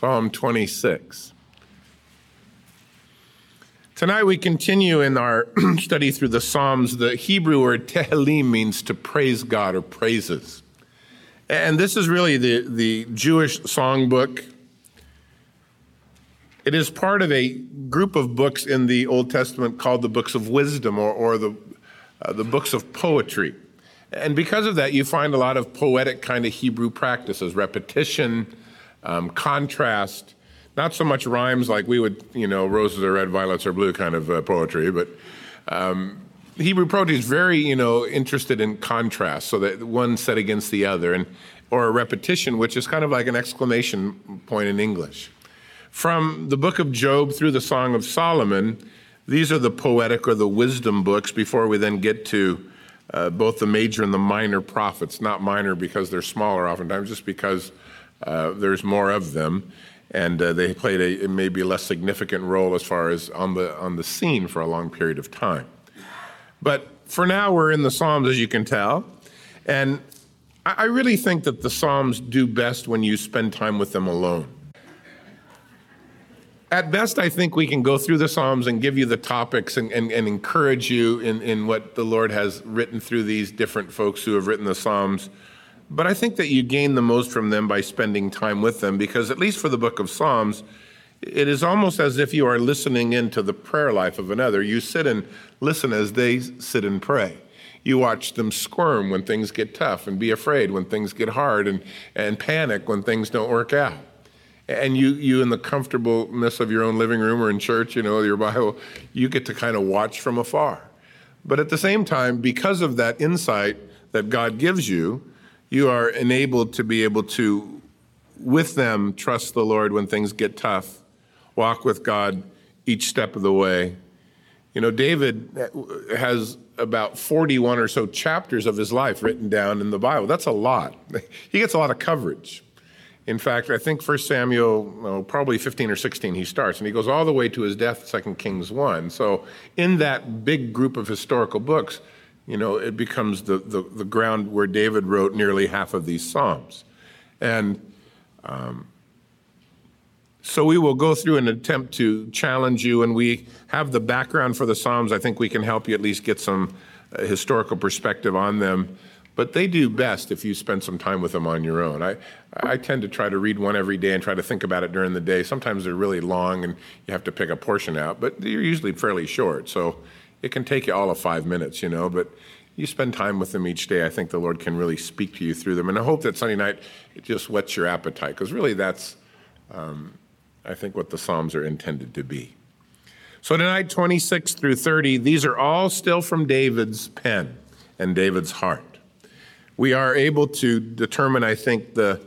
Psalm 26. Tonight we continue in our study through the Psalms. The Hebrew word tehillim means to praise God or praises. And this is really the, the Jewish songbook. It is part of a group of books in the Old Testament called the books of wisdom or, or the, uh, the books of poetry. And because of that, you find a lot of poetic kind of Hebrew practices, repetition, um, contrast, not so much rhymes like we would, you know, roses are red, violets are blue kind of uh, poetry, but um, Hebrew poetry is very, you know, interested in contrast, so that one set against the other, and or a repetition, which is kind of like an exclamation point in English. From the book of Job through the Song of Solomon, these are the poetic or the wisdom books before we then get to uh, both the major and the minor prophets, not minor because they're smaller oftentimes, just because uh, there's more of them, and uh, they played a maybe less significant role as far as on the on the scene for a long period of time. But for now, we're in the Psalms, as you can tell, and I really think that the Psalms do best when you spend time with them alone. At best, I think we can go through the Psalms and give you the topics and, and, and encourage you in, in what the Lord has written through these different folks who have written the Psalms but I think that you gain the most from them by spending time with them because, at least for the book of Psalms, it is almost as if you are listening into the prayer life of another. You sit and listen as they sit and pray. You watch them squirm when things get tough and be afraid when things get hard and, and panic when things don't work out. And you, you, in the comfortableness of your own living room or in church, you know, your Bible, you get to kind of watch from afar. But at the same time, because of that insight that God gives you, you are enabled to be able to, with them, trust the Lord when things get tough, walk with God each step of the way. You know, David has about 41 or so chapters of his life written down in the Bible. That's a lot. He gets a lot of coverage. In fact, I think 1 Samuel, well, probably 15 or 16, he starts, and he goes all the way to his death, 2 Kings 1. So, in that big group of historical books, you know, it becomes the, the, the ground where David wrote nearly half of these Psalms. And um, so we will go through an attempt to challenge you, and we have the background for the Psalms. I think we can help you at least get some uh, historical perspective on them. But they do best if you spend some time with them on your own. I, I tend to try to read one every day and try to think about it during the day. Sometimes they're really long and you have to pick a portion out, but they're usually fairly short. So it can take you all of five minutes, you know, but you spend time with them each day. I think the Lord can really speak to you through them. And I hope that Sunday night it just whets your appetite, because really that's, um, I think, what the Psalms are intended to be. So tonight, 26 through 30, these are all still from David's pen and David's heart. We are able to determine, I think, the,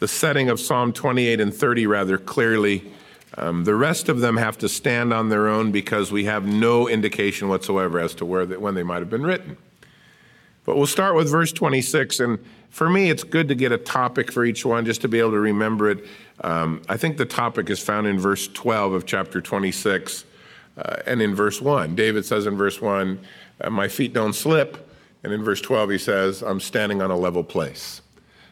the setting of Psalm 28 and 30 rather clearly um, the rest of them have to stand on their own because we have no indication whatsoever as to where they, when they might have been written. But we'll start with verse 26, and for me, it's good to get a topic for each one just to be able to remember it. Um, I think the topic is found in verse 12 of chapter 26 uh, and in verse 1. David says in verse 1, uh, My feet don't slip. And in verse 12, he says, I'm standing on a level place.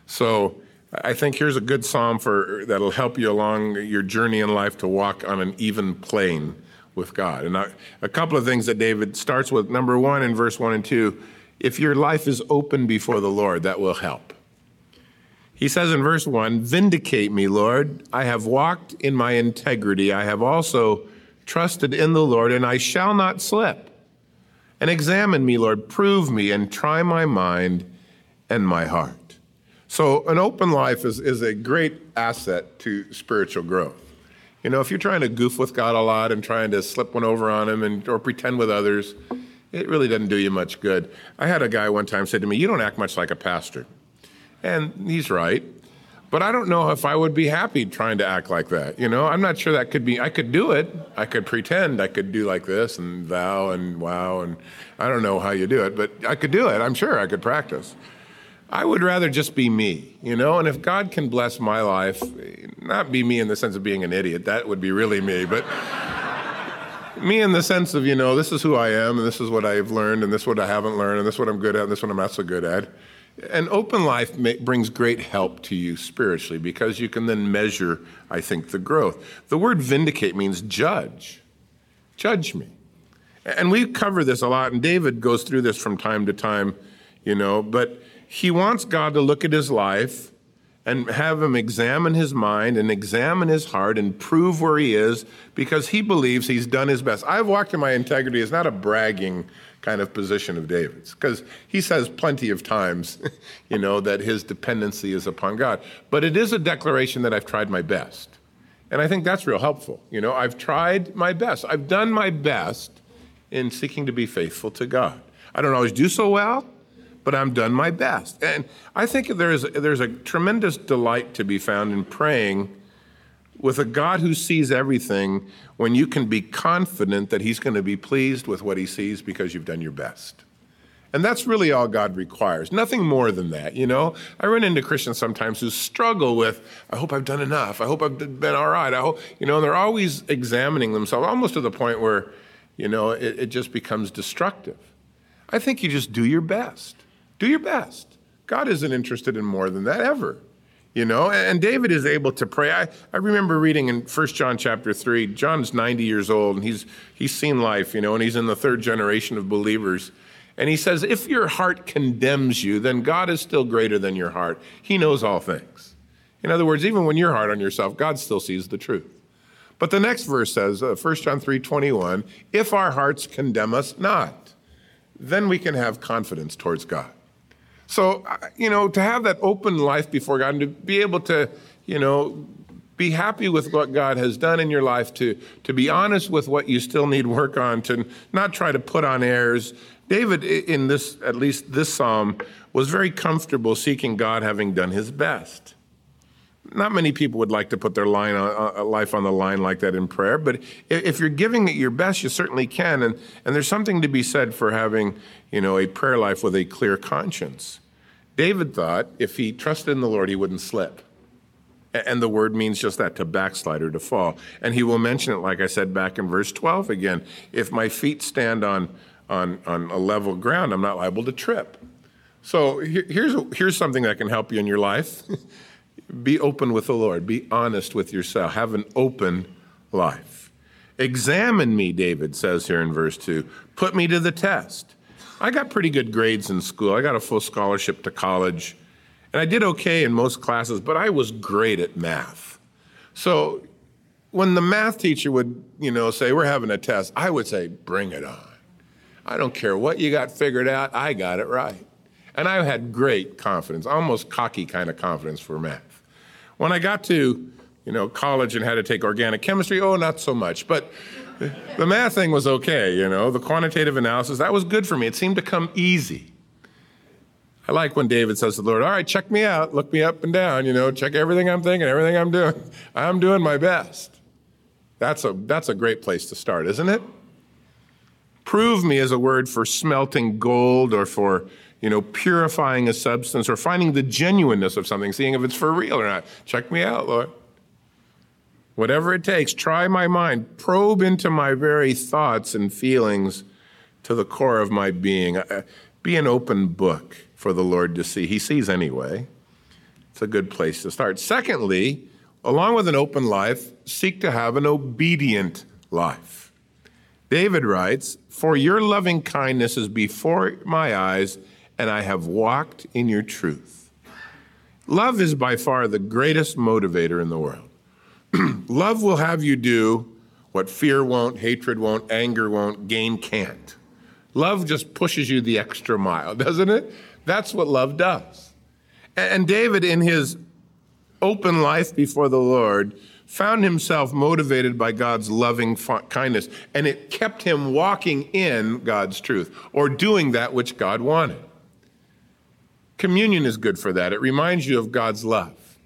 So I think here's a good psalm for that'll help you along your journey in life to walk on an even plane with God. And I, a couple of things that David starts with. Number one, in verse one and two, if your life is open before the Lord, that will help. He says in verse one, Vindicate me, Lord. I have walked in my integrity. I have also trusted in the Lord, and I shall not slip. And examine me, Lord. Prove me and try my mind and my heart. So, an open life is, is a great asset to spiritual growth. You know, if you're trying to goof with God a lot and trying to slip one over on Him and, or pretend with others, it really doesn't do you much good. I had a guy one time say to me, You don't act much like a pastor. And he's right. But I don't know if I would be happy trying to act like that. You know, I'm not sure that could be, I could do it. I could pretend I could do like this and thou and wow. And I don't know how you do it, but I could do it. I'm sure I could practice. I would rather just be me, you know? And if God can bless my life, not be me in the sense of being an idiot, that would be really me, but me in the sense of, you know, this is who I am, and this is what I've learned, and this is what I haven't learned, and this is what I'm good at, and this is what I'm not so good at. An open life may, brings great help to you spiritually because you can then measure, I think, the growth. The word vindicate means judge. Judge me. And we cover this a lot, and David goes through this from time to time, you know, but he wants God to look at his life and have him examine his mind and examine his heart and prove where he is because he believes he's done his best. I've walked in my integrity is not a bragging kind of position of David's because he says plenty of times, you know, that his dependency is upon God. But it is a declaration that I've tried my best. And I think that's real helpful. You know, I've tried my best. I've done my best in seeking to be faithful to God. I don't always do so well, but I'm done my best. And I think there's, there's a tremendous delight to be found in praying with a God who sees everything when you can be confident that He's going to be pleased with what He sees because you've done your best. And that's really all God requires. Nothing more than that, you know? I run into Christians sometimes who struggle with, I hope I've done enough. I hope I've been all right. I hope, you know, and they're always examining themselves almost to the point where, you know, it, it just becomes destructive. I think you just do your best. Do your best. God isn't interested in more than that ever. You know, and David is able to pray. I, I remember reading in 1 John chapter 3, John's 90 years old and he's he's seen life, you know, and he's in the third generation of believers. And he says, if your heart condemns you, then God is still greater than your heart. He knows all things. In other words, even when you're hard on yourself, God still sees the truth. But the next verse says, uh, 1 John 3 21, if our hearts condemn us not, then we can have confidence towards God. So, you know, to have that open life before God and to be able to, you know, be happy with what God has done in your life, to, to be honest with what you still need work on, to not try to put on airs. David, in this, at least this psalm, was very comfortable seeking God having done his best. Not many people would like to put their line on, uh, life on the line like that in prayer, but if you're giving it your best, you certainly can. And, and there's something to be said for having, you know, a prayer life with a clear conscience. David thought if he trusted in the Lord, he wouldn't slip. And the word means just that to backslide or to fall. And he will mention it, like I said back in verse 12 again. If my feet stand on, on, on a level ground, I'm not liable to trip. So here's, here's something that can help you in your life be open with the Lord, be honest with yourself, have an open life. Examine me, David says here in verse 2. Put me to the test. I got pretty good grades in school. I got a full scholarship to college, and I did okay in most classes, but I was great at math. So when the math teacher would, you know, say, We're having a test, I would say, Bring it on. I don't care what you got figured out, I got it right. And I had great confidence, almost cocky kind of confidence for math. When I got to, you know, college and had to take organic chemistry, oh, not so much. But the math thing was okay, you know, the quantitative analysis, that was good for me. It seemed to come easy. I like when David says to the Lord, All right, check me out, look me up and down, you know, check everything I'm thinking, everything I'm doing. I'm doing my best. That's a, that's a great place to start, isn't it? Prove me is a word for smelting gold or for, you know, purifying a substance or finding the genuineness of something, seeing if it's for real or not. Check me out, Lord. Whatever it takes, try my mind, probe into my very thoughts and feelings to the core of my being. Uh, be an open book for the Lord to see. He sees anyway. It's a good place to start. Secondly, along with an open life, seek to have an obedient life. David writes, For your loving kindness is before my eyes, and I have walked in your truth. Love is by far the greatest motivator in the world. Love will have you do what fear won't, hatred won't, anger won't, gain can't. Love just pushes you the extra mile, doesn't it? That's what love does. And David, in his open life before the Lord, found himself motivated by God's loving kindness, and it kept him walking in God's truth or doing that which God wanted. Communion is good for that. It reminds you of God's love.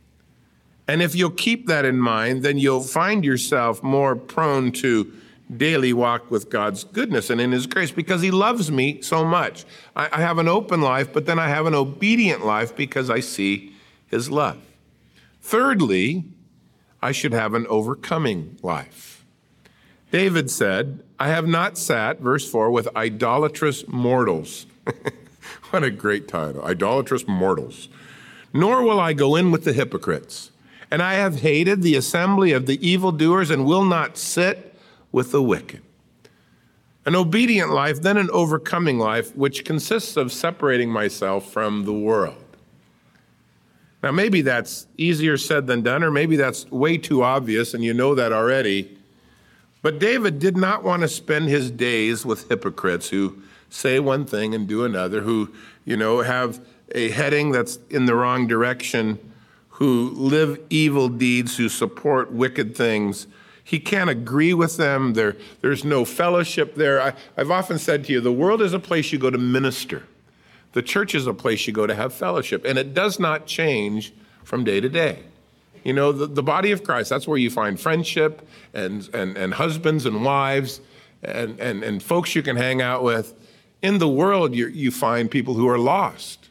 And if you'll keep that in mind, then you'll find yourself more prone to daily walk with God's goodness and in His grace because He loves me so much. I, I, have an open life, but then I have an obedient life because I see His love. Thirdly, I should have an overcoming life. David said, I have not sat, verse 4, with idolatrous mortals. what a great title. Idolatrous mortals. Nor will I go in with the hypocrites. And I have hated the assembly of the evildoers and will not sit with the wicked. An obedient life, then an overcoming life, which consists of separating myself from the world. Now, maybe that's easier said than done, or maybe that's way too obvious and you know that already. But David did not want to spend his days with hypocrites who say one thing and do another, who, you know, have a heading that's in the wrong direction, who live evil deeds, who support wicked things. He can't agree with them. There, there's no fellowship there. I, I've often said to you the world is a place you go to minister. The church is a place you go to have fellowship, and it does not change from day to day. You know, the, the body of Christ, that's where you find friendship and, and, and husbands and wives and, and, and folks you can hang out with. In the world, you, you find people who are lost,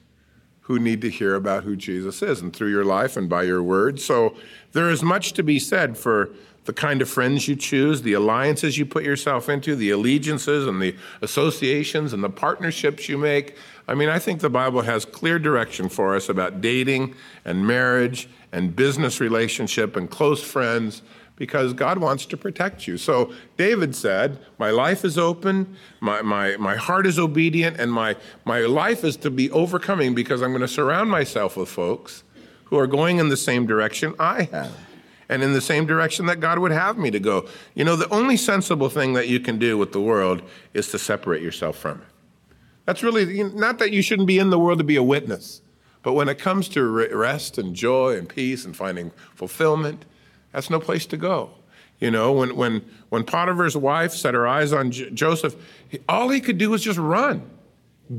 who need to hear about who Jesus is, and through your life and by your word. So there is much to be said for the kind of friends you choose, the alliances you put yourself into, the allegiances and the associations and the partnerships you make. I mean, I think the Bible has clear direction for us about dating and marriage and business relationship and close friends because God wants to protect you. So David said, My life is open, my, my, my heart is obedient, and my, my life is to be overcoming because I'm going to surround myself with folks who are going in the same direction I have and in the same direction that God would have me to go. You know, the only sensible thing that you can do with the world is to separate yourself from it. That's really not that you shouldn't be in the world to be a witness, but when it comes to rest and joy and peace and finding fulfillment, that's no place to go. You know, when, when, when Potiphar's wife set her eyes on J- Joseph, all he could do was just run,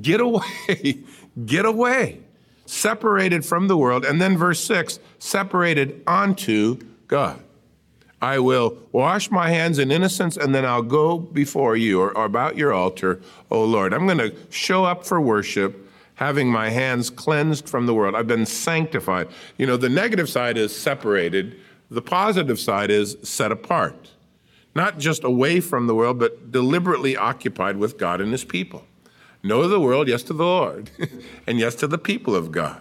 get away, get away, separated from the world. And then verse 6 separated unto God. I will wash my hands in innocence and then I'll go before you or, or about your altar, O Lord. I'm going to show up for worship having my hands cleansed from the world. I've been sanctified. You know, the negative side is separated, the positive side is set apart. Not just away from the world, but deliberately occupied with God and his people. No to the world, yes to the Lord, and yes to the people of God.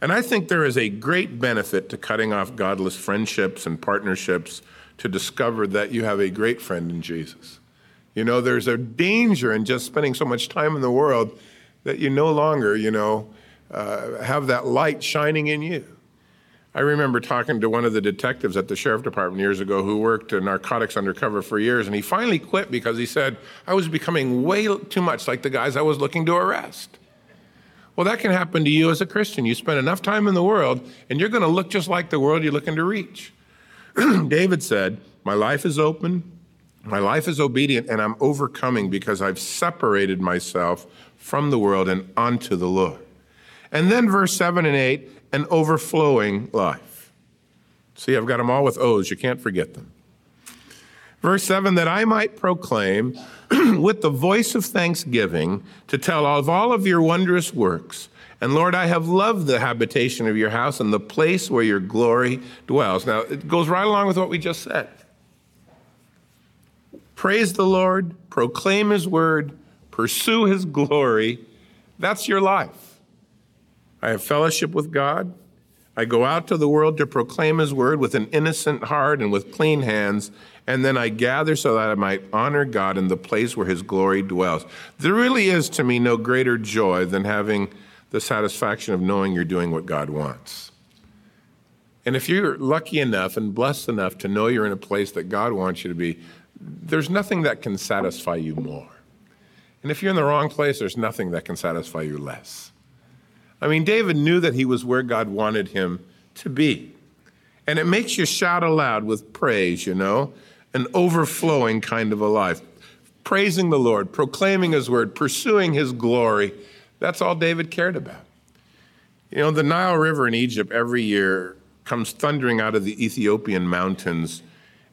And I think there is a great benefit to cutting off godless friendships and partnerships to discover that you have a great friend in Jesus. You know, there's a danger in just spending so much time in the world that you no longer, you know, uh, have that light shining in you. I remember talking to one of the detectives at the sheriff department years ago who worked in narcotics undercover for years, and he finally quit because he said, I was becoming way too much like the guys I was looking to arrest. Well, that can happen to you as a Christian. You spend enough time in the world, and you're going to look just like the world you're looking to reach. David said, My life is open, my life is obedient, and I'm overcoming because I've separated myself from the world and unto the Lord. And then verse 7 and 8, an overflowing life. See, I've got them all with O's, you can't forget them. Verse 7 that I might proclaim with the voice of thanksgiving to tell of all of your wondrous works and Lord, I have loved the habitation of your house and the place where your glory dwells. Now, it goes right along with what we just said. Praise the Lord, proclaim his word, pursue his glory. That's your life. I have fellowship with God. I go out to the world to proclaim his word with an innocent heart and with clean hands, and then I gather so that I might honor God in the place where his glory dwells. There really is to me no greater joy than having the satisfaction of knowing you're doing what God wants. And if you're lucky enough and blessed enough to know you're in a place that God wants you to be, there's nothing that can satisfy you more. And if you're in the wrong place, there's nothing that can satisfy you less. I mean, David knew that he was where God wanted him to be. And it makes you shout aloud with praise, you know, an overflowing kind of a life. Praising the Lord, proclaiming his word, pursuing his glory that's all David cared about. You know, the Nile River in Egypt every year comes thundering out of the Ethiopian mountains,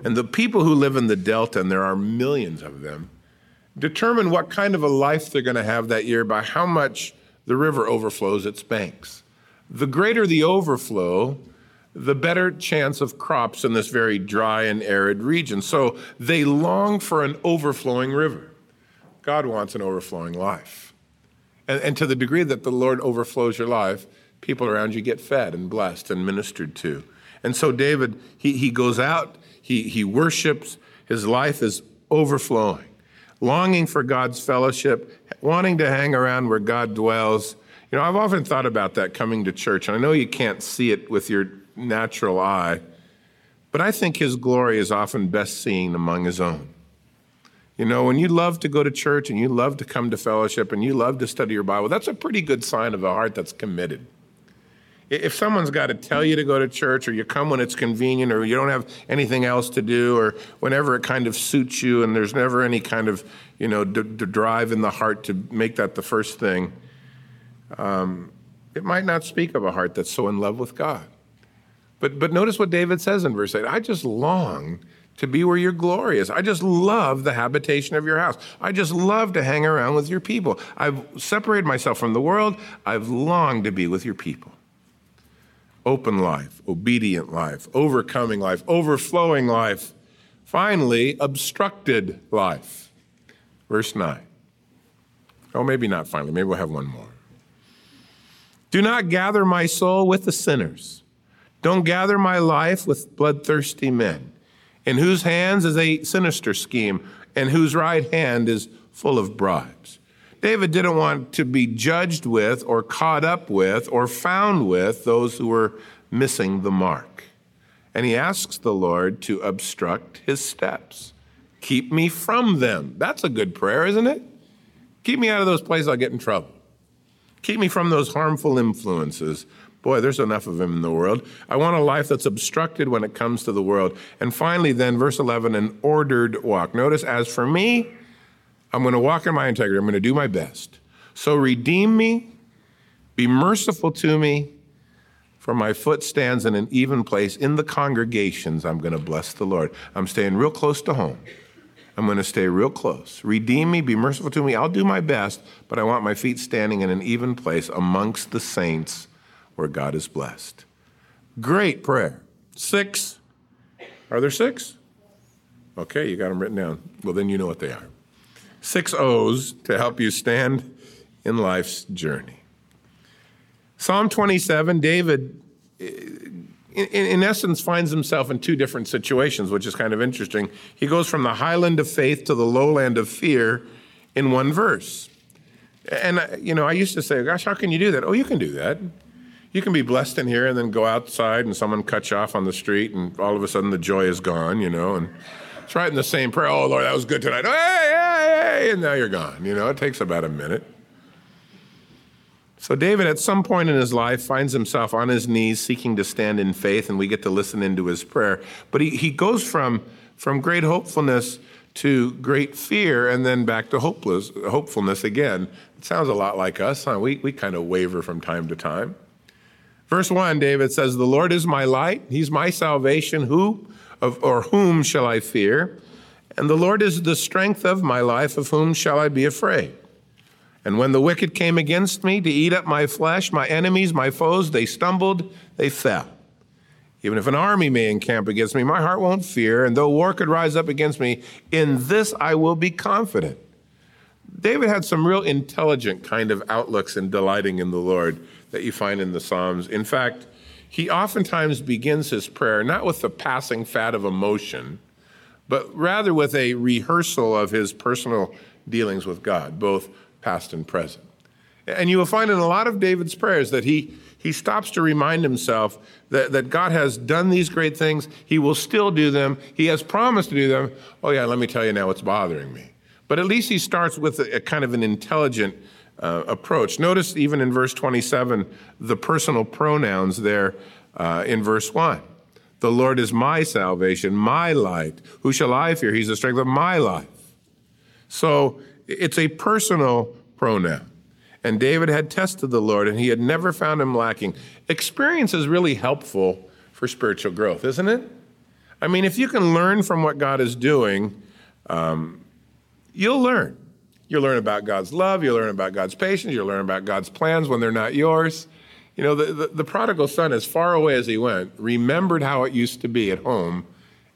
and the people who live in the delta, and there are millions of them, determine what kind of a life they're going to have that year by how much the river overflows its banks. The greater the overflow, the better chance of crops in this very dry and arid region. So they long for an overflowing river. God wants an overflowing life. And, and to the degree that the Lord overflows your life, people around you get fed and blessed and ministered to. And so David, he, he goes out, he, he worships, his life is overflowing, longing for God's fellowship, wanting to hang around where God dwells. You know, I've often thought about that coming to church, and I know you can't see it with your natural eye, but I think his glory is often best seen among his own. You know, when you love to go to church and you love to come to fellowship and you love to study your Bible, that's a pretty good sign of a heart that's committed. If someone's got to tell you to go to church, or you come when it's convenient, or you don't have anything else to do, or whenever it kind of suits you, and there's never any kind of, you know, d- d- drive in the heart to make that the first thing, um, it might not speak of a heart that's so in love with God. But, but notice what David says in verse 8 I just long to be where your glory is. I just love the habitation of your house. I just love to hang around with your people. I've separated myself from the world. I've longed to be with your people open life, obedient life, overcoming life, overflowing life, finally, obstructed life. Verse 9. Oh, maybe not finally. Maybe we'll have one more. Do not gather my soul with the sinners. Don't gather my life with bloodthirsty men, in whose hands is a sinister scheme, and whose right hand is full of bribes. David didn't want to be judged with or caught up with or found with those who were missing the mark. And he asks the Lord to obstruct his steps. Keep me from them. That's a good prayer, isn't it? Keep me out of those places I'll get in trouble. Keep me from those harmful influences. Boy, there's enough of them in the world. I want a life that's obstructed when it comes to the world. And finally, then, verse 11, an ordered walk. Notice, as for me, I'm going to walk in my integrity. I'm going to do my best. So redeem me, be merciful to me, for my foot stands in an even place. In the congregations, I'm going to bless the Lord. I'm staying real close to home. I'm going to stay real close. Redeem me, be merciful to me. I'll do my best, but I want my feet standing in an even place amongst the saints where God is blessed. Great prayer. Six. Are there six? Okay, you got them written down. Well, then you know what they are six O's to help you stand in life's journey. Psalm 27, David, eh, in, in, essence, finds himself in two different situations, which is kind of interesting. He goes from the highland of faith to the lowland of fear in one verse. And, you know, I used to say, gosh, how can you do that? Oh, you can do that. You can be blessed in here and then go outside and someone cuts you off on the street and all of a sudden the joy is gone, you know, and it's right in the same prayer. Oh, Lord, that was good tonight. Hey, hey, hey. And now you're gone. You know, it takes about a minute. So, David, at some point in his life, finds himself on his knees seeking to stand in faith, and we get to listen into his prayer. But he, he goes from, from great hopefulness to great fear and then back to hopeless, hopefulness again. It sounds a lot like us, huh? We, we kind of waver from time to time. Verse 1, David says, The Lord is my light, He's my salvation. Who of, or whom shall I fear? And the Lord is the strength of my life, of whom shall I be afraid? And when the wicked came against me to eat up my flesh, my enemies, my foes, they stumbled, they fell. Even if an army may encamp against me, my heart won't fear, and though war could rise up against me, in this I will be confident. David had some real intelligent kind of outlooks in delighting in the Lord that you find in the Psalms. In fact, he oftentimes begins his prayer not with the passing fad of emotion, but rather with a rehearsal of his personal dealings with God, both past and present. And you will find in a lot of David's prayers that he, he stops to remind himself that, that God has done these great things. He will still do them. He has promised to do them. Oh, yeah, let me tell you now what's bothering me. But at least he starts with a, a kind of an intelligent uh, approach. Notice even in verse 27, the personal pronouns there uh, in verse 1. The Lord is my salvation, my light. Who shall I fear? He's the strength of my life. So it's a personal pronoun. And David had tested the Lord and he had never found him lacking. Experience is really helpful for spiritual growth, isn't it? I mean, if you can learn from what God is doing, um, you'll learn. You'll learn about God's love. You'll learn about God's patience. You'll learn about God's plans when they're not yours. You know, the, the, the, prodigal son, as far away as he went, remembered how it used to be at home,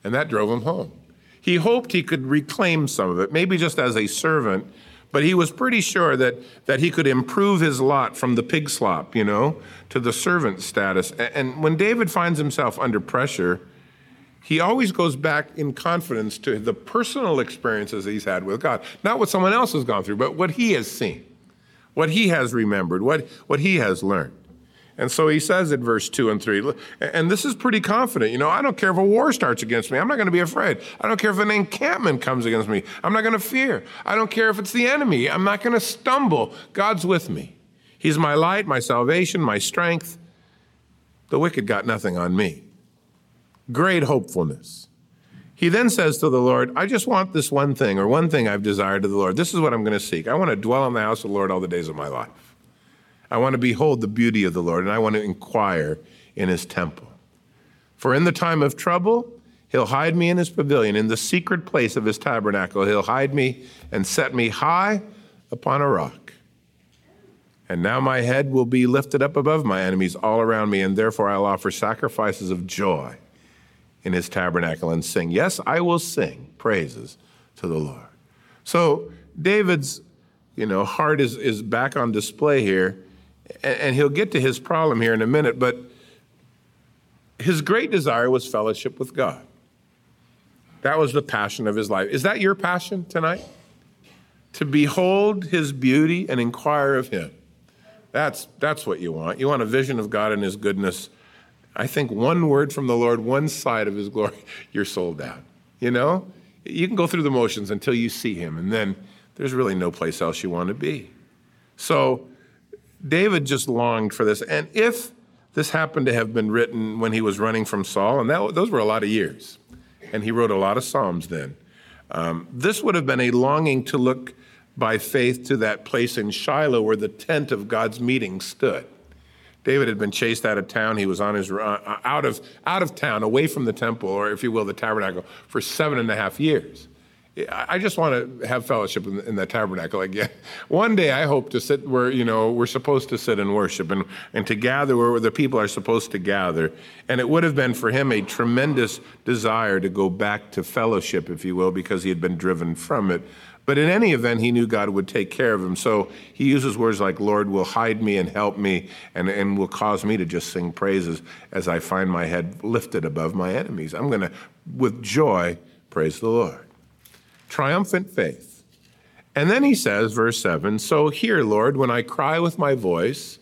and that drove him home. He hoped he could reclaim some of it, maybe just as a servant, But he was pretty sure that, that he could improve his lot from the pig slop, you know, to the servant status. And when David finds himself under pressure, he always goes back in confidence to the personal experiences he's had with God. Not what someone else has gone through, but what he has seen, what he has remembered, what, what he has learned. And so he says in verse 2 and 3, and this is pretty confident. You know, I don't care if a war starts against me. I'm not going to be afraid. I don't care if an encampment comes against me. I'm not going to fear. I don't care if it's the enemy. I'm not going to stumble. God's with me. He's my light, my salvation, my strength. The wicked got nothing on me. Great hopefulness. He then says to the Lord, I just want this one thing, or one thing I've desired to the Lord. This is what I'm going to seek. I want to dwell in the house of the Lord all the days of my life. I want to behold the beauty of the Lord, and I want to inquire in his temple. For in the time of trouble, he'll hide me in his pavilion, in the secret place of his tabernacle. He'll hide me and set me high upon a rock. And now my head will be lifted up above my enemies all around me, and therefore I'll offer sacrifices of joy in his tabernacle and sing. Yes, I will sing praises to the Lord. So David's, you know, heart is, is back on display here and he'll get to his problem here in a minute, but his great desire was fellowship with God. That was the passion of his life. Is that your passion tonight? To behold his beauty and inquire of him. That's, that's what you want. You want a vision of God and his goodness. I think one word from the Lord, one side of his glory, you're sold out. You know? You can go through the motions until you see him, and then there's really no place else you want to be. So, David just longed for this. And if this happened to have been written when he was running from Saul, and that, those were a lot of years, and he wrote a lot of Psalms then, um, this would have been a longing to look by faith to that place in Shiloh where the tent of God's meeting stood. David had been chased out of town. He was on his uh, out of out of town, away from the temple, or if you will, the tabernacle, for seven and a half years. I just want to have fellowship in, in the tabernacle again. One day I hope to sit where, you know, we're supposed to sit and worship and, and to gather where the people are supposed to gather. And it would have been for him a tremendous desire to go back to fellowship, if you will, because he had been driven from it. But in any event, he knew God would take care of him. So he uses words like, Lord will hide me and help me and, and will cause me to just sing praises as I find my head lifted above my enemies. I'm going to, with joy, praise the Lord triumphant faith. And then he says, verse 7 So hear, Lord, when I cry with my voice,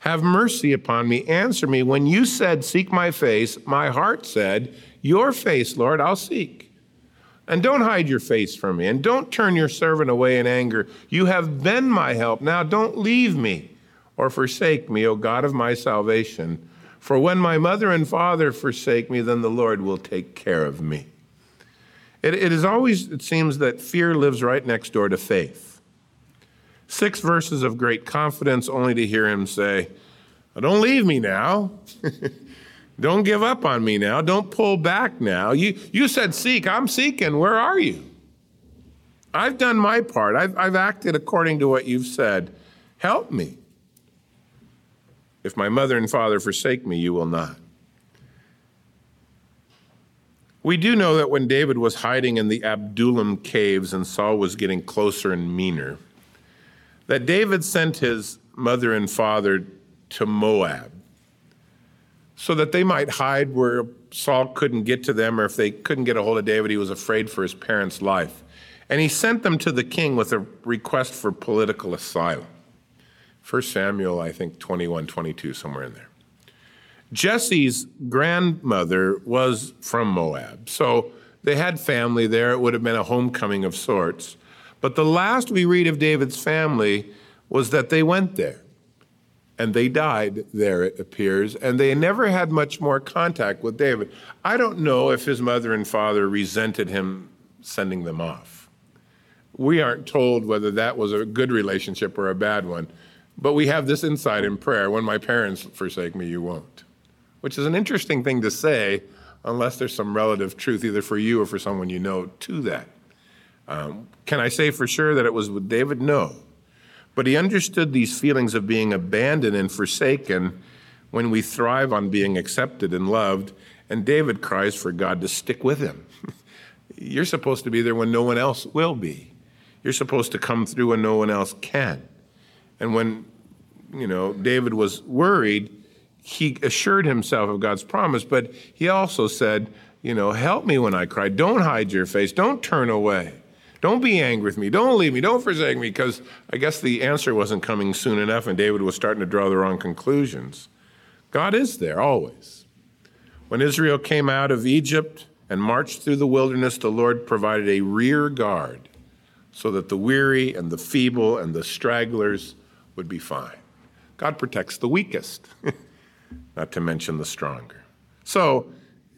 have mercy upon me, answer me. When you said, Seek my face, my heart said, Your face, Lord, I'll seek. And don't hide your face from me, and don't turn your servant away in anger. You have been my help. Now don't leave me or forsake me, O God of my salvation. For when my mother and father forsake me, then the Lord will take care of me. It, it is always, it seems, that fear lives right next door to faith. Six verses of great confidence, only to hear him say, Don't leave me now. Don't give up on me now. Don't pull back now. You, you said seek. I'm seeking. Where are you? I've done my part. I've, I've acted according to what you've said. Help me. If my mother and father forsake me, you will not. We do know that when David was hiding in the Adullam caves and Saul was getting closer and meaner, that David sent his mother and father to Moab so that they might hide where Saul couldn't get to them, or if they couldn't get a hold of David, he was afraid for his parents' life. And he sent them to the king with a request for political asylum. 1 Samuel, I think, 21, 22, somewhere in there. Jesse's grandmother was from Moab, so they had family there. It would have been a homecoming of sorts. But the last we read of David's family was that they went there. And they died there, it appears, and they never had much more contact with David. I don't know if his mother and father resented him sending them off. We aren't told whether that was a good relationship or a bad one, but we have this insight in prayer when my parents forsake me, you won't which is an interesting thing to say unless there's some relative truth, either for you or for someone you know, to that. Um, can I say for sure that it was with David? No. But he understood these feelings of being abandoned and forsaken when we thrive on being accepted and loved, and David cries for God to stick with him. You're supposed to be there when no one else will be. You're supposed to come through when no one else can. And when, you know, David was worried, he assured himself of God's promise, but he also said, you know, help me when I cry. Don't hide your face. Don't turn away. Don't be angry with me. Don't leave me. Don't forsake me. Because I guess the answer wasn't coming soon enough, and David was starting to draw the wrong conclusions. God is there always. When Israel came out of Egypt and marched through the wilderness, the Lord provided a rear guard so that the weary and the feeble and the stragglers would be fine. God protects the weakest, not to mention the stronger. So,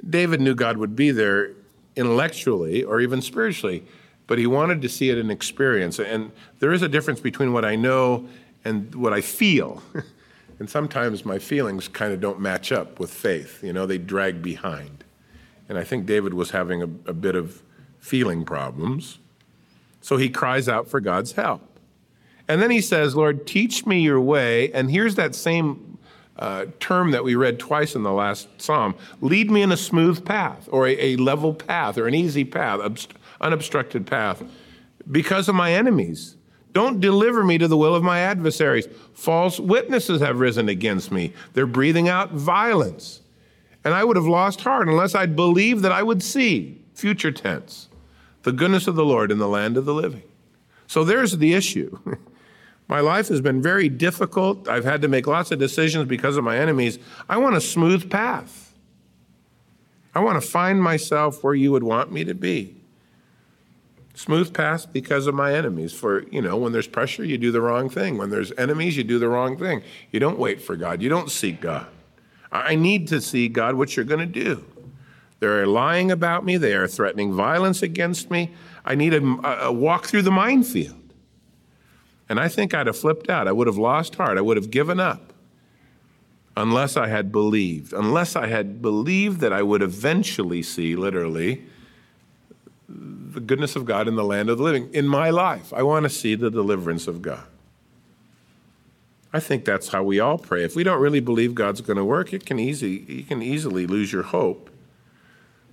David knew God would be there intellectually or even spiritually, but he wanted to see it in experience. And there is a difference between what I know and what I feel. and sometimes my feelings kind of don't match up with faith. You know, they drag behind. And I think David was having a, a bit of feeling problems. So he cries out for God's help. And then he says, Lord, teach me your way. And here's that same uh, term that we read twice in the last psalm lead me in a smooth path, or a, a level path, or an easy path, obst- unobstructed path, because of my enemies. Don't deliver me to the will of my adversaries. False witnesses have risen against me. They're breathing out violence. And I would have lost heart unless I'd believed that I would see, future tense, the goodness of the Lord in the land of the living. So there's the issue. my life has been very difficult. I've had to make lots of decisions because of my enemies. I want a smooth path. I want to find myself where you would want me to be. Smooth path because of my enemies. For, you know, when there's pressure, you do the wrong thing. When there's enemies, you do the wrong thing. You don't wait for God, you don't seek God. I need to see, God, what you're going to do. They're lying about me. They are threatening violence against me. I need a, a walk through the minefield. And I think I'd have flipped out. I would have lost heart. I would have given up unless I had believed, unless I had believed that I would eventually see, literally, the goodness of God in the land of the living. In my life, I want to see the deliverance of God. I think that's how we all pray. If we don't really believe God's going to work, it can easy, you can easily lose your hope.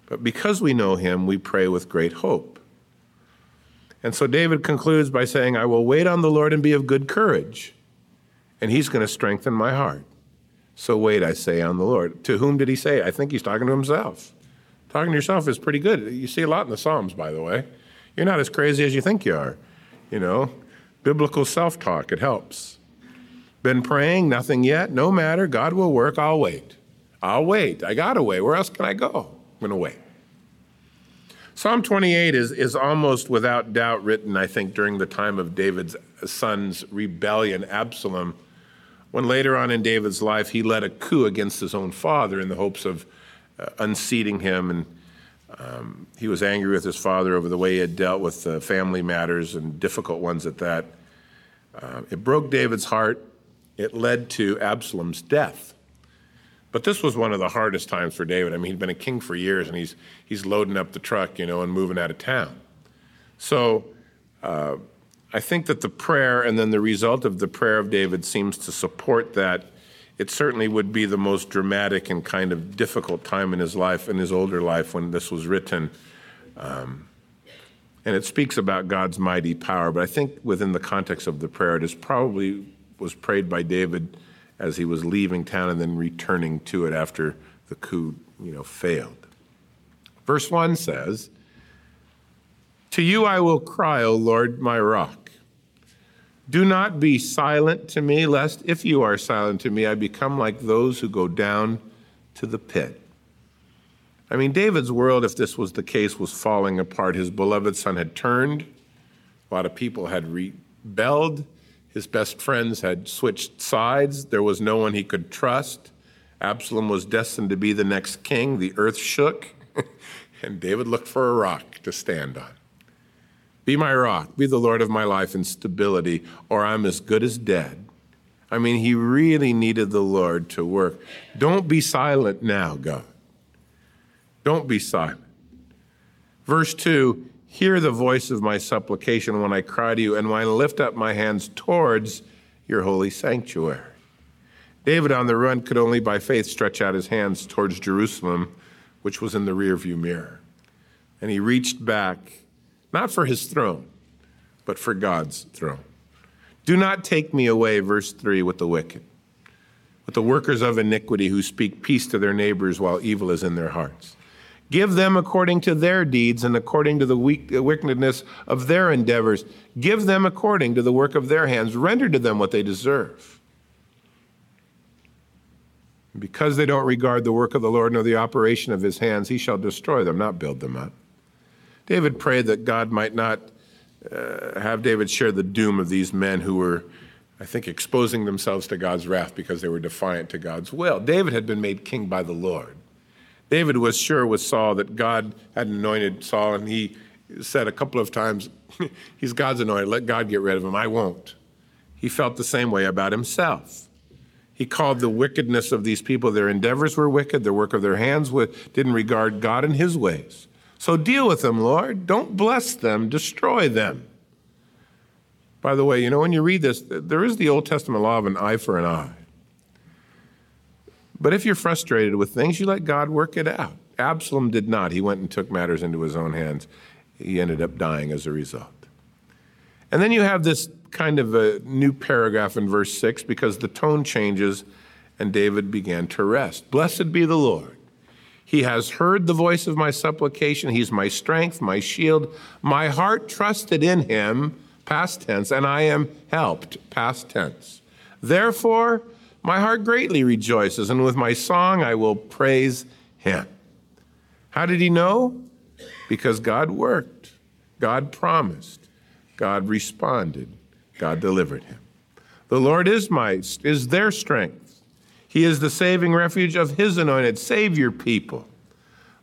But because we know him, we pray with great hope. And so David concludes by saying, I will wait on the Lord and be of good courage, and he's going to strengthen my heart. So wait, I say, on the Lord. To whom did he say? I think he's talking to himself. Talking to yourself is pretty good. You see a lot in the Psalms, by the way. You're not as crazy as you think you are. You know, biblical self talk, it helps. Been praying, nothing yet, no matter. God will work, I'll wait. I'll wait. I got to wait. Where else can I go? I'm going to wait. Psalm 28 is, is almost without doubt written, I think, during the time of David's son's rebellion, Absalom, when later on in David's life he led a coup against his own father in the hopes of uh, unseating him. And um, he was angry with his father over the way he had dealt with uh, family matters and difficult ones at that. Uh, it broke David's heart. It led to Absalom's death. But this was one of the hardest times for David. I mean, he'd been a king for years, and he's he's loading up the truck, you know, and moving out of town. So, uh, I think that the prayer and then the result of the prayer of David seems to support that. It certainly would be the most dramatic and kind of difficult time in his life, in his older life, when this was written. Um, and it speaks about God's mighty power. But I think within the context of the prayer, it is probably was prayed by David as he was leaving town and then returning to it after the coup, you know, failed. Verse 1 says, To you I will cry, O Lord, my rock. Do not be silent to me, lest if you are silent to me, I become like those who go down to the pit. I mean, David's world, if this was the case, was falling apart. His beloved son had turned, a lot of people had rebelled. His best friends had switched sides. There was no one he could trust. Absalom was destined to be the next king. The earth shook, and David looked for a rock to stand on. Be my rock, be the Lord of my life and stability, or I'm as good as dead. I mean, he really needed the Lord to work. Don't be silent now, God. Don't be silent. Verse 2 Hear the voice of my supplication when I cry to you, and when I lift up my hands towards your holy sanctuary. David on the run could only by faith stretch out his hands towards Jerusalem, which was in the rearview mirror. And he reached back, not for his throne, but for God's throne. Do not take me away, verse 3, with the wicked, with the workers of iniquity who speak peace to their neighbors while evil is in their hearts. Give them according to their deeds and according to the wickedness of their endeavors. Give them according to the work of their hands. Render to them what they deserve. Because they don't regard the work of the Lord nor the operation of his hands, he shall destroy them, not build them up. David prayed that God might not uh, have David share the doom of these men who were, I think, exposing themselves to God's wrath because they were defiant to God's will. David had been made king by the Lord. David was sure with Saul that God had anointed Saul, and he said a couple of times, He's God's anointed, let God get rid of him. I won't. He felt the same way about himself. He called the wickedness of these people, their endeavors were wicked, the work of their hands didn't regard God and his ways. So deal with them, Lord. Don't bless them, destroy them. By the way, you know, when you read this, there is the Old Testament law of an eye for an eye. But if you're frustrated with things, you let God work it out. Absalom did not. He went and took matters into his own hands. He ended up dying as a result. And then you have this kind of a new paragraph in verse 6 because the tone changes and David began to rest. Blessed be the Lord. He has heard the voice of my supplication. He's my strength, my shield. My heart trusted in him, past tense, and I am helped, past tense. Therefore, my heart greatly rejoices, and with my song I will praise him. How did he know? Because God worked, God promised, God responded, God delivered him. The Lord is my is their strength. He is the saving refuge of his anointed. Save your people.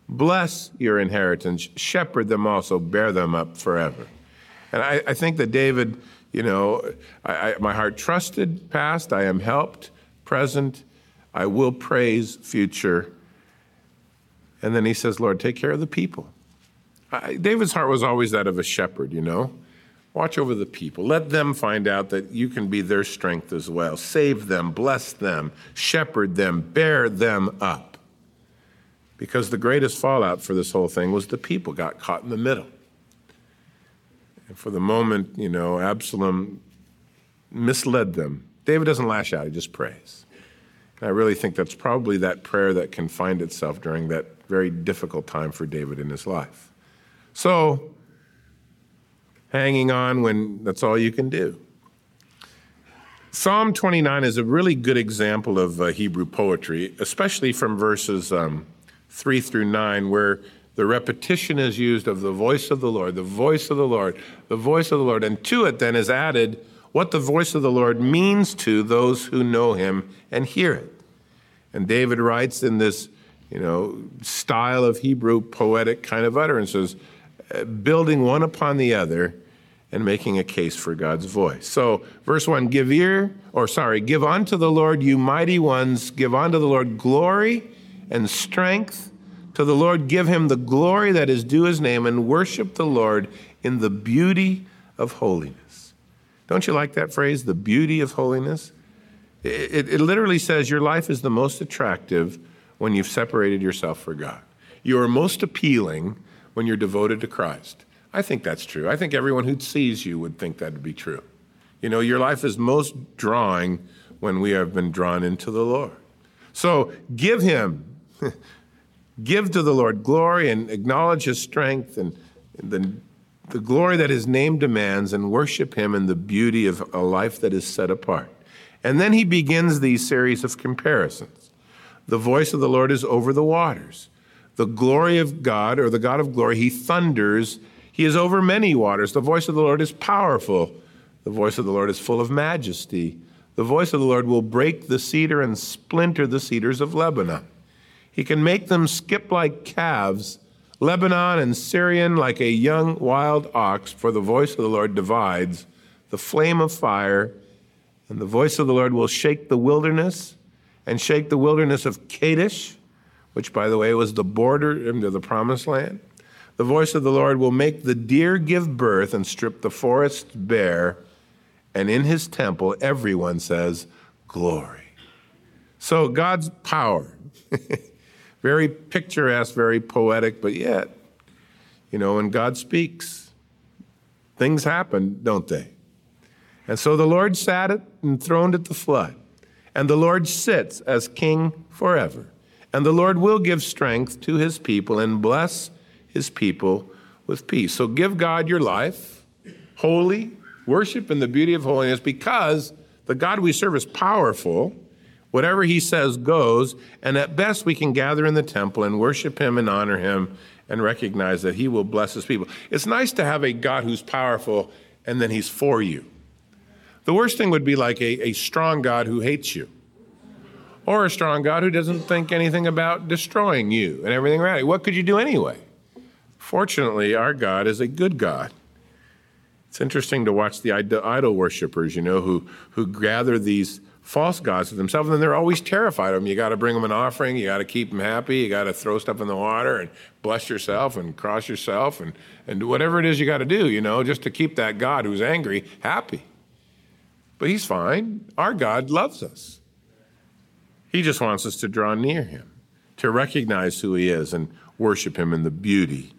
Bless your inheritance. Shepherd them also. Bear them up forever. And I, I think that David, you know, I, I, my heart trusted past. I am helped present. I will praise future. And then he says, Lord, take care of the people. I, David's heart was always that of a shepherd, you know. Watch over the people. Let them find out that you can be their strength as well. Save them, bless them, shepherd them, bear them up. Because the greatest fallout for this whole thing was the people got caught in the middle. And for the moment, you know, Absalom misled them David doesn't lash out, he just prays. And I really think that's probably that prayer that can find itself during that very difficult time for David in his life. So, hanging on when that's all you can do. Psalm 29 is a really good example of uh, Hebrew poetry, especially from verses um, 3 through 9, where the repetition is used of the voice of the Lord, the voice of the Lord, the voice of the Lord. And to it then is added what the voice of the Lord means to those who know him and hear it. And David writes in this, you know, style of Hebrew poetic kind of utterances, uh, building one upon the other and making a case for God's voice. So, verse 1 give ear, or sorry, give unto the Lord, you mighty ones, give unto the Lord glory and strength. To the Lord, give him the glory that is due his name, and worship the Lord in the beauty of holiness. Don't you like that phrase, the beauty of holiness? It, it, it, literally says your life is the most attractive when you've separated yourself for God. You are most appealing when you're devoted to Christ. I think that's true. I think everyone who sees you would think that would be true. You know, your life is most drawing when we have been drawn into the Lord. So give Him, give to the Lord glory and acknowledge His strength and the the glory that his name demands and worship him in the beauty of a life that is set apart. And then he begins these series of comparisons. The voice of the Lord is over the waters. The glory of God, or the God of glory, he thunders. He is over many waters. The voice of the Lord is powerful. The voice of the Lord is full of majesty. The voice of the Lord will break the cedar and splinter the cedars of Lebanon. He can make them skip like calves Lebanon and Sirion like a young wild ox, for the voice of the Lord divides the flame of fire, and the voice of the Lord will shake the wilderness and shake the wilderness of Kadesh, which, by the way, was the border into the promised land. The voice of the Lord will make the deer give birth and strip the forests bare, and in his temple everyone says, Glory. So God's power. Very picturesque, very poetic, but yet, you know, when God speaks, Things happen, don't they? And so the Lord sat enthroned at the flood, and the Lord sits as king forever. And the Lord will give strength to his people and bless his people with peace. So give God your life, holy, worship in the beauty of holiness, because the God we serve is powerful. Whatever he says goes, and at best we can gather in the temple and worship him and honor him and recognize that he will bless his people. It's nice to have a God who's powerful and then he's for you. The worst thing would be like a, a strong God who hates you, or a strong God who doesn't think anything about destroying you and everything around you. What could you do anyway? Fortunately, our God is a good God. It's interesting to watch the idol worshippers, you know, who, who gather these false gods to themselves, and they're always terrified of them. You got to bring them an offering, you got to keep them happy, you got to throw stuff in the water and bless yourself and cross yourself and, and whatever it is you got to do, you know, just to keep that God who's angry happy. But he's fine. Our God loves us. He just wants us to draw near him, to recognize who he is and worship him in the beauty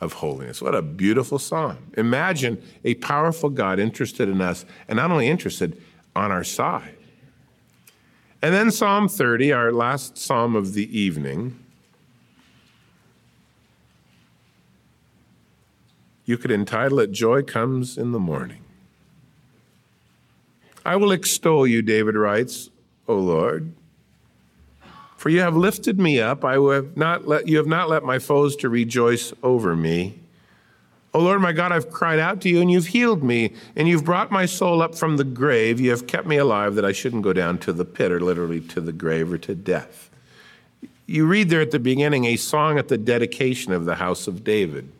of holiness. What a beautiful psalm. Imagine a powerful God interested in us, and not only interested, on our side. And then Psalm 30, our last psalm of the evening. You could entitle it Joy Comes in the Morning. I will extol you, David writes, O Lord. For you have lifted me up, I have not let, you have not let my foes to rejoice over me. O Lord my God, I've cried out to you and you've healed me, and you've brought my soul up from the grave. You have kept me alive that I shouldn't go down to the pit, or literally to the grave or to death. You read there at the beginning a song at the dedication of the house of David.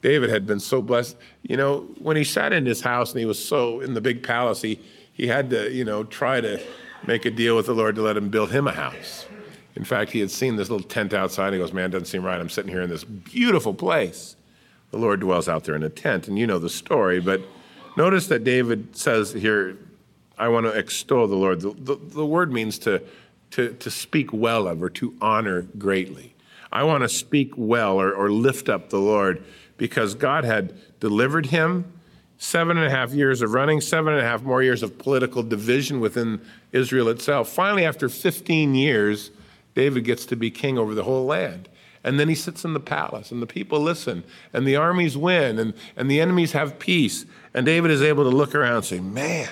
David had been so blessed. You know, when he sat in his house and he was so in the big palace, he, he had to, you know, try to make a deal with the Lord to let him build him a house. In fact, he had seen this little tent outside. And he goes, Man, doesn't seem right. I'm sitting here in this beautiful place the Lord dwells out there in a tent, and you know the story. But notice that David says here, I want to extol the Lord. The, the, the word means to, to, to speak well of or to honor greatly. I want to speak well or, or lift up the Lord because God had delivered him seven and a half years of running, seven and a half more years of political division within Israel itself. Finally, after 15 years, David gets to be king over the whole land. And then he sits in the palace, and the people listen, and the armies win, and, and the enemies have peace. And David is able to look around and say, Man,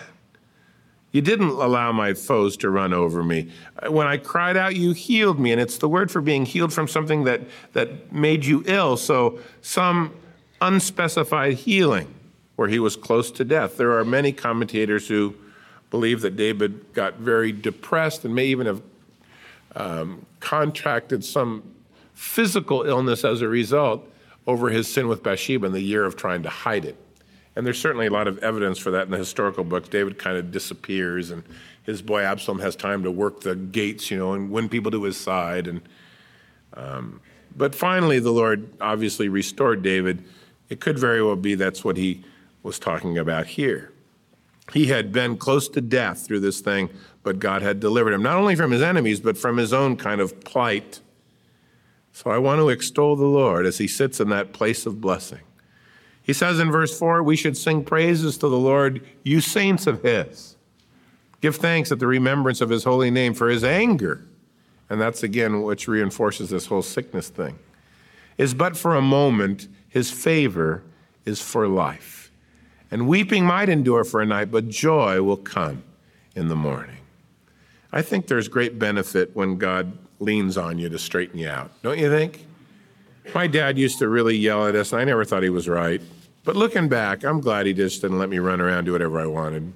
you didn't allow my foes to run over me. When I cried out, you healed me. And it's the word for being healed from something that, that made you ill. So, some unspecified healing where he was close to death. There are many commentators who believe that David got very depressed and may even have um, contracted some physical illness as a result over his sin with Bathsheba in the year of trying to hide it. And there's certainly a lot of evidence for that in the historical books. David kind of disappears, and his boy Absalom has time to work the gates, you know, and win people to his side. And um, but finally, the Lord obviously restored David. It could very well be that's what he was talking about here. He had been close to death through this thing, but God had delivered him not only from his enemies, but from his own kind of plight so I want to extol the Lord as he sits in that place of blessing. He says in verse 4 we should sing praises to the Lord, you saints of his. Give thanks at the remembrance of his holy name for his anger. And that's again which reinforces this whole sickness thing. Is but for a moment, his favor is for life. And weeping might endure for a night, but joy will come in the morning. I think there's great benefit when God leans on you to straighten you out, don't you think? My dad used to really yell at us, and I never thought he was right. But looking back, I'm glad he just didn't let me run around do whatever I wanted.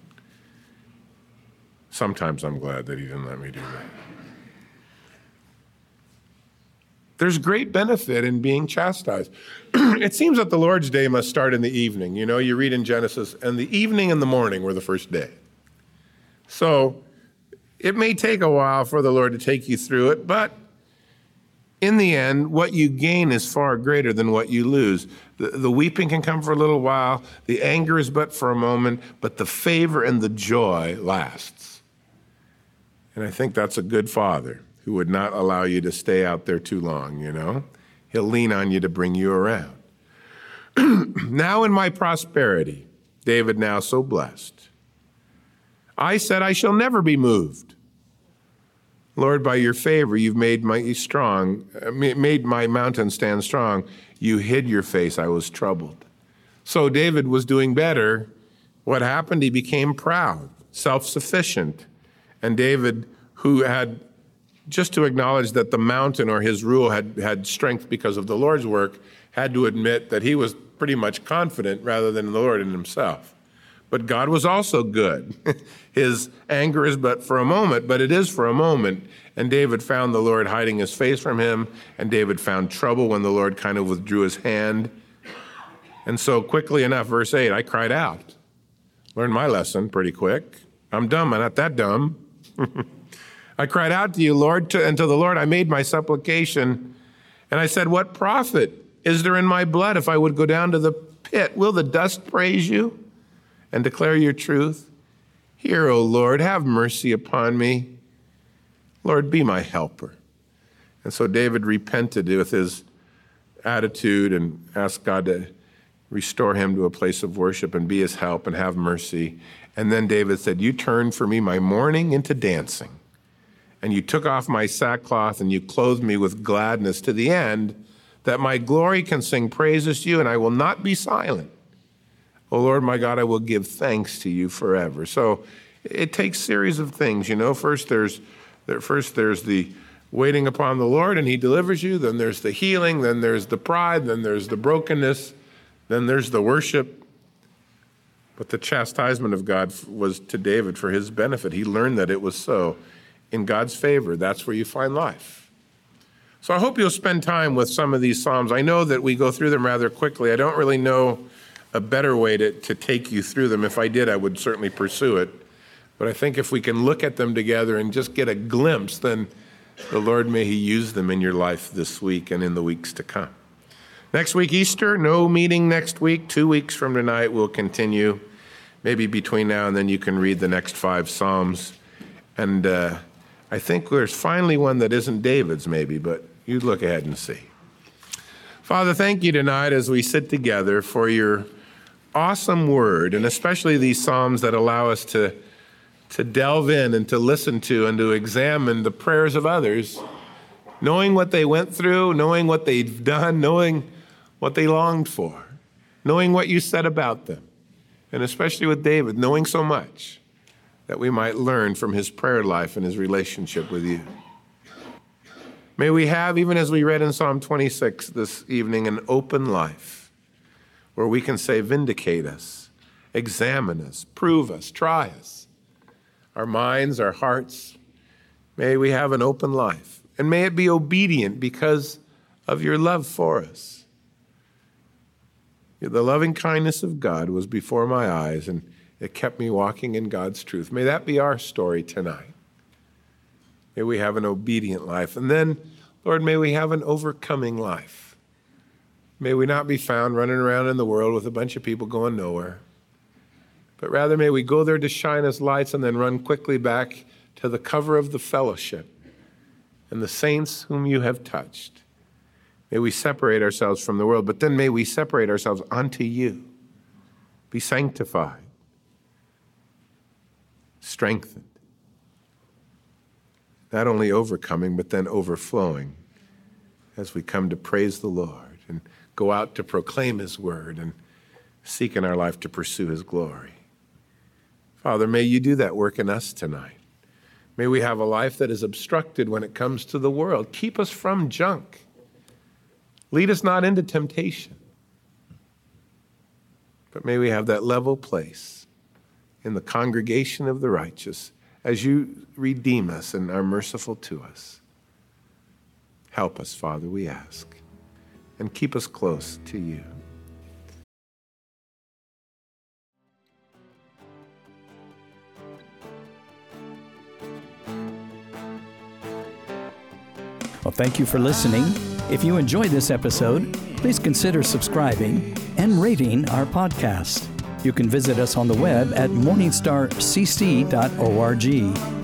Sometimes I'm glad that he didn't let me do that. There's great benefit in being chastised. it seems that the Lord's day must start in the evening. You know, you read in Genesis, and the evening and the morning were the first day. So it may take a while for the Lord to take you through it, but in the end, what you gain is far greater than what you lose. The, the, weeping can come for a little while, the anger is but for a moment, but the favor and the joy lasts. And I think that's a good father who would not allow you to stay out there too long, you know? He'll lean on you to bring you around. now in my prosperity, David now so blessed, I said, I shall never be moved. Lord, by your favor, you've made my strong, made my mountain stand strong. You hid your face, I was troubled. So David was doing better. What happened? He became proud, self sufficient. And David, who had just to acknowledge that the mountain or his rule had, had strength because of the Lord's work, had to admit that he was pretty much confident rather than the Lord in himself. But God was also good. his anger is but for a moment, but it is for a moment. And David found the Lord hiding his face from him, and David found trouble when the Lord kind of withdrew his hand. And so, quickly enough, verse 8, I cried out. Learned my lesson pretty quick. I'm dumb, I'm not that dumb. I cried out to you, Lord, to, and to the Lord I made my supplication. And I said, What profit is there in my blood if I would go down to the pit? Will the dust praise you and declare your truth? Hear, O Lord, have mercy upon me. Lord, be my helper. And so David repented with his attitude and asked God to restore him to a place of worship and be his help and have mercy. And then David said, You turned for me my mourning into dancing and you took off my sackcloth and you clothed me with gladness to the end that my glory can sing praises to you and I will not be silent. O Lord my God, I will give thanks to you forever. So it takes series of things, you know. First there's first there's the waiting upon the Lord and he delivers you, then there's the healing, then there's the pride, then there's the brokenness, then there's the worship. But the chastisement of God was to David for his benefit. He learned that it was so in God's favor. That's where you find life. So I hope you'll spend time with some of these Psalms. I know that we go through them rather quickly. I don't really know a better way to, to take you through them. If I did, I would certainly pursue it. But I think if we can look at them together and just get a glimpse, then the Lord may He use them in your life this week and in the weeks to come. Next week, Easter, no meeting next week. Two weeks from tonight, we'll continue. Maybe between now and then, you can read the next five Psalms. And uh, I think there's finally one that isn't David's, maybe, but you look ahead and see. Father, thank you tonight as we sit together for your awesome word, and especially these Psalms that allow us to, to delve in and to listen to and to examine the prayers of others, knowing what they went through, knowing what they've done, knowing what they longed for, knowing what you said about them, and especially with David, knowing so much that we might learn from his prayer life and his relationship with you. May we have, even as we read in Psalm 26 this evening, an open life where we can say, Vindicate us, examine us, prove us, try us. Our minds, our hearts, may we have an open life. And may it be obedient because of your love for us. The loving kindness of God was before my eyes, and it kept me walking in God's truth. May that be our story tonight. May we have an obedient life. And then, Lord, may we have an overcoming life. May we not be found running around in the world with a bunch of people going nowhere, but rather may we go there to shine as lights and then run quickly back to the cover of the fellowship and the saints whom you have touched. May we separate ourselves from the world, but then may we separate ourselves unto you. Be sanctified strengthened. Not only overcoming, but then overflowing as we come to praise the Lord and go out to proclaim His word and seek in our life to pursue His glory. Father, may you do that work in us tonight. May we have a life that is obstructed when it comes to the world. Keep us from junk. Lead us not into temptation. But may we have that level place in the congregation of the righteous as you redeem us and are merciful to us. Help us, Father, we ask, and keep us close to you. Well, thank you for listening. If you enjoyed this episode, please consider subscribing and rating our podcast. You can visit us on the web at morningstarcc.org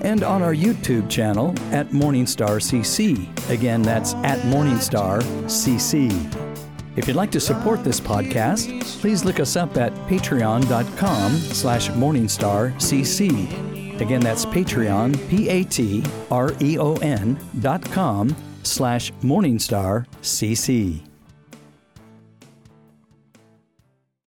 and on our YouTube channel at MorningstarCC. Again, that's at MorningstarCC. If you'd like to support this podcast, please look us up at patreon.com slash morningstarcc. Again, that's Patreon, P-A-T-R-E-O-N dot com slash morningstarcc.